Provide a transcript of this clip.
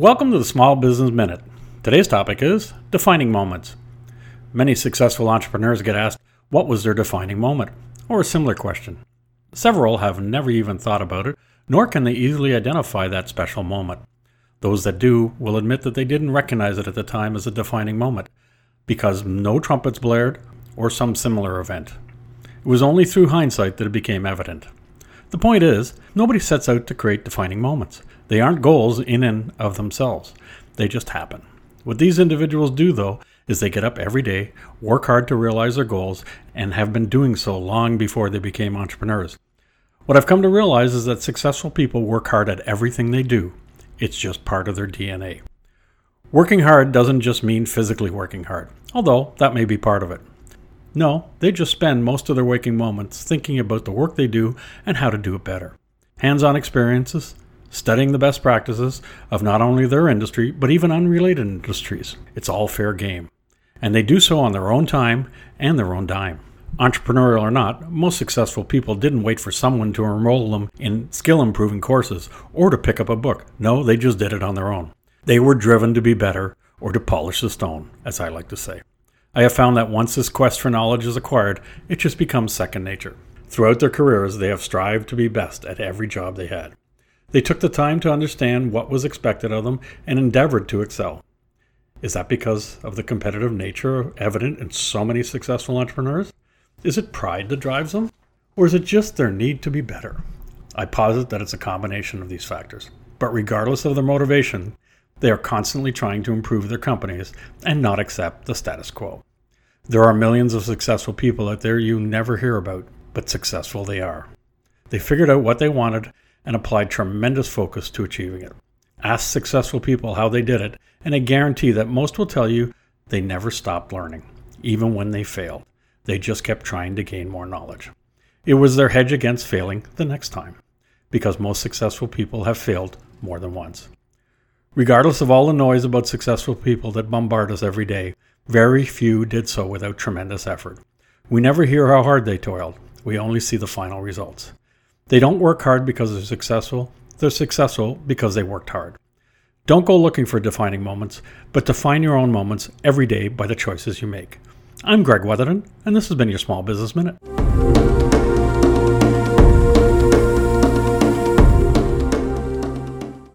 Welcome to the Small Business Minute. Today's topic is defining moments. Many successful entrepreneurs get asked, What was their defining moment? or a similar question. Several have never even thought about it, nor can they easily identify that special moment. Those that do will admit that they didn't recognize it at the time as a defining moment, because no trumpets blared or some similar event. It was only through hindsight that it became evident. The point is, nobody sets out to create defining moments. They aren't goals in and of themselves, they just happen. What these individuals do, though, is they get up every day, work hard to realize their goals, and have been doing so long before they became entrepreneurs. What I've come to realize is that successful people work hard at everything they do, it's just part of their DNA. Working hard doesn't just mean physically working hard, although that may be part of it. No, they just spend most of their waking moments thinking about the work they do and how to do it better. Hands on experiences, studying the best practices of not only their industry, but even unrelated industries. It's all fair game. And they do so on their own time and their own dime. Entrepreneurial or not, most successful people didn't wait for someone to enroll them in skill improving courses or to pick up a book. No, they just did it on their own. They were driven to be better or to polish the stone, as I like to say. I have found that once this quest for knowledge is acquired, it just becomes second nature. Throughout their careers, they have strived to be best at every job they had. They took the time to understand what was expected of them and endeavored to excel. Is that because of the competitive nature evident in so many successful entrepreneurs? Is it pride that drives them? Or is it just their need to be better? I posit that it's a combination of these factors. But regardless of their motivation, they are constantly trying to improve their companies and not accept the status quo. There are millions of successful people out there you never hear about, but successful they are. They figured out what they wanted and applied tremendous focus to achieving it. Ask successful people how they did it, and I guarantee that most will tell you they never stopped learning, even when they failed. They just kept trying to gain more knowledge. It was their hedge against failing the next time, because most successful people have failed more than once. Regardless of all the noise about successful people that bombard us every day, very few did so without tremendous effort. We never hear how hard they toiled, we only see the final results. They don't work hard because they're successful, they're successful because they worked hard. Don't go looking for defining moments, but define your own moments every day by the choices you make. I'm Greg Weatherden, and this has been your Small Business Minute.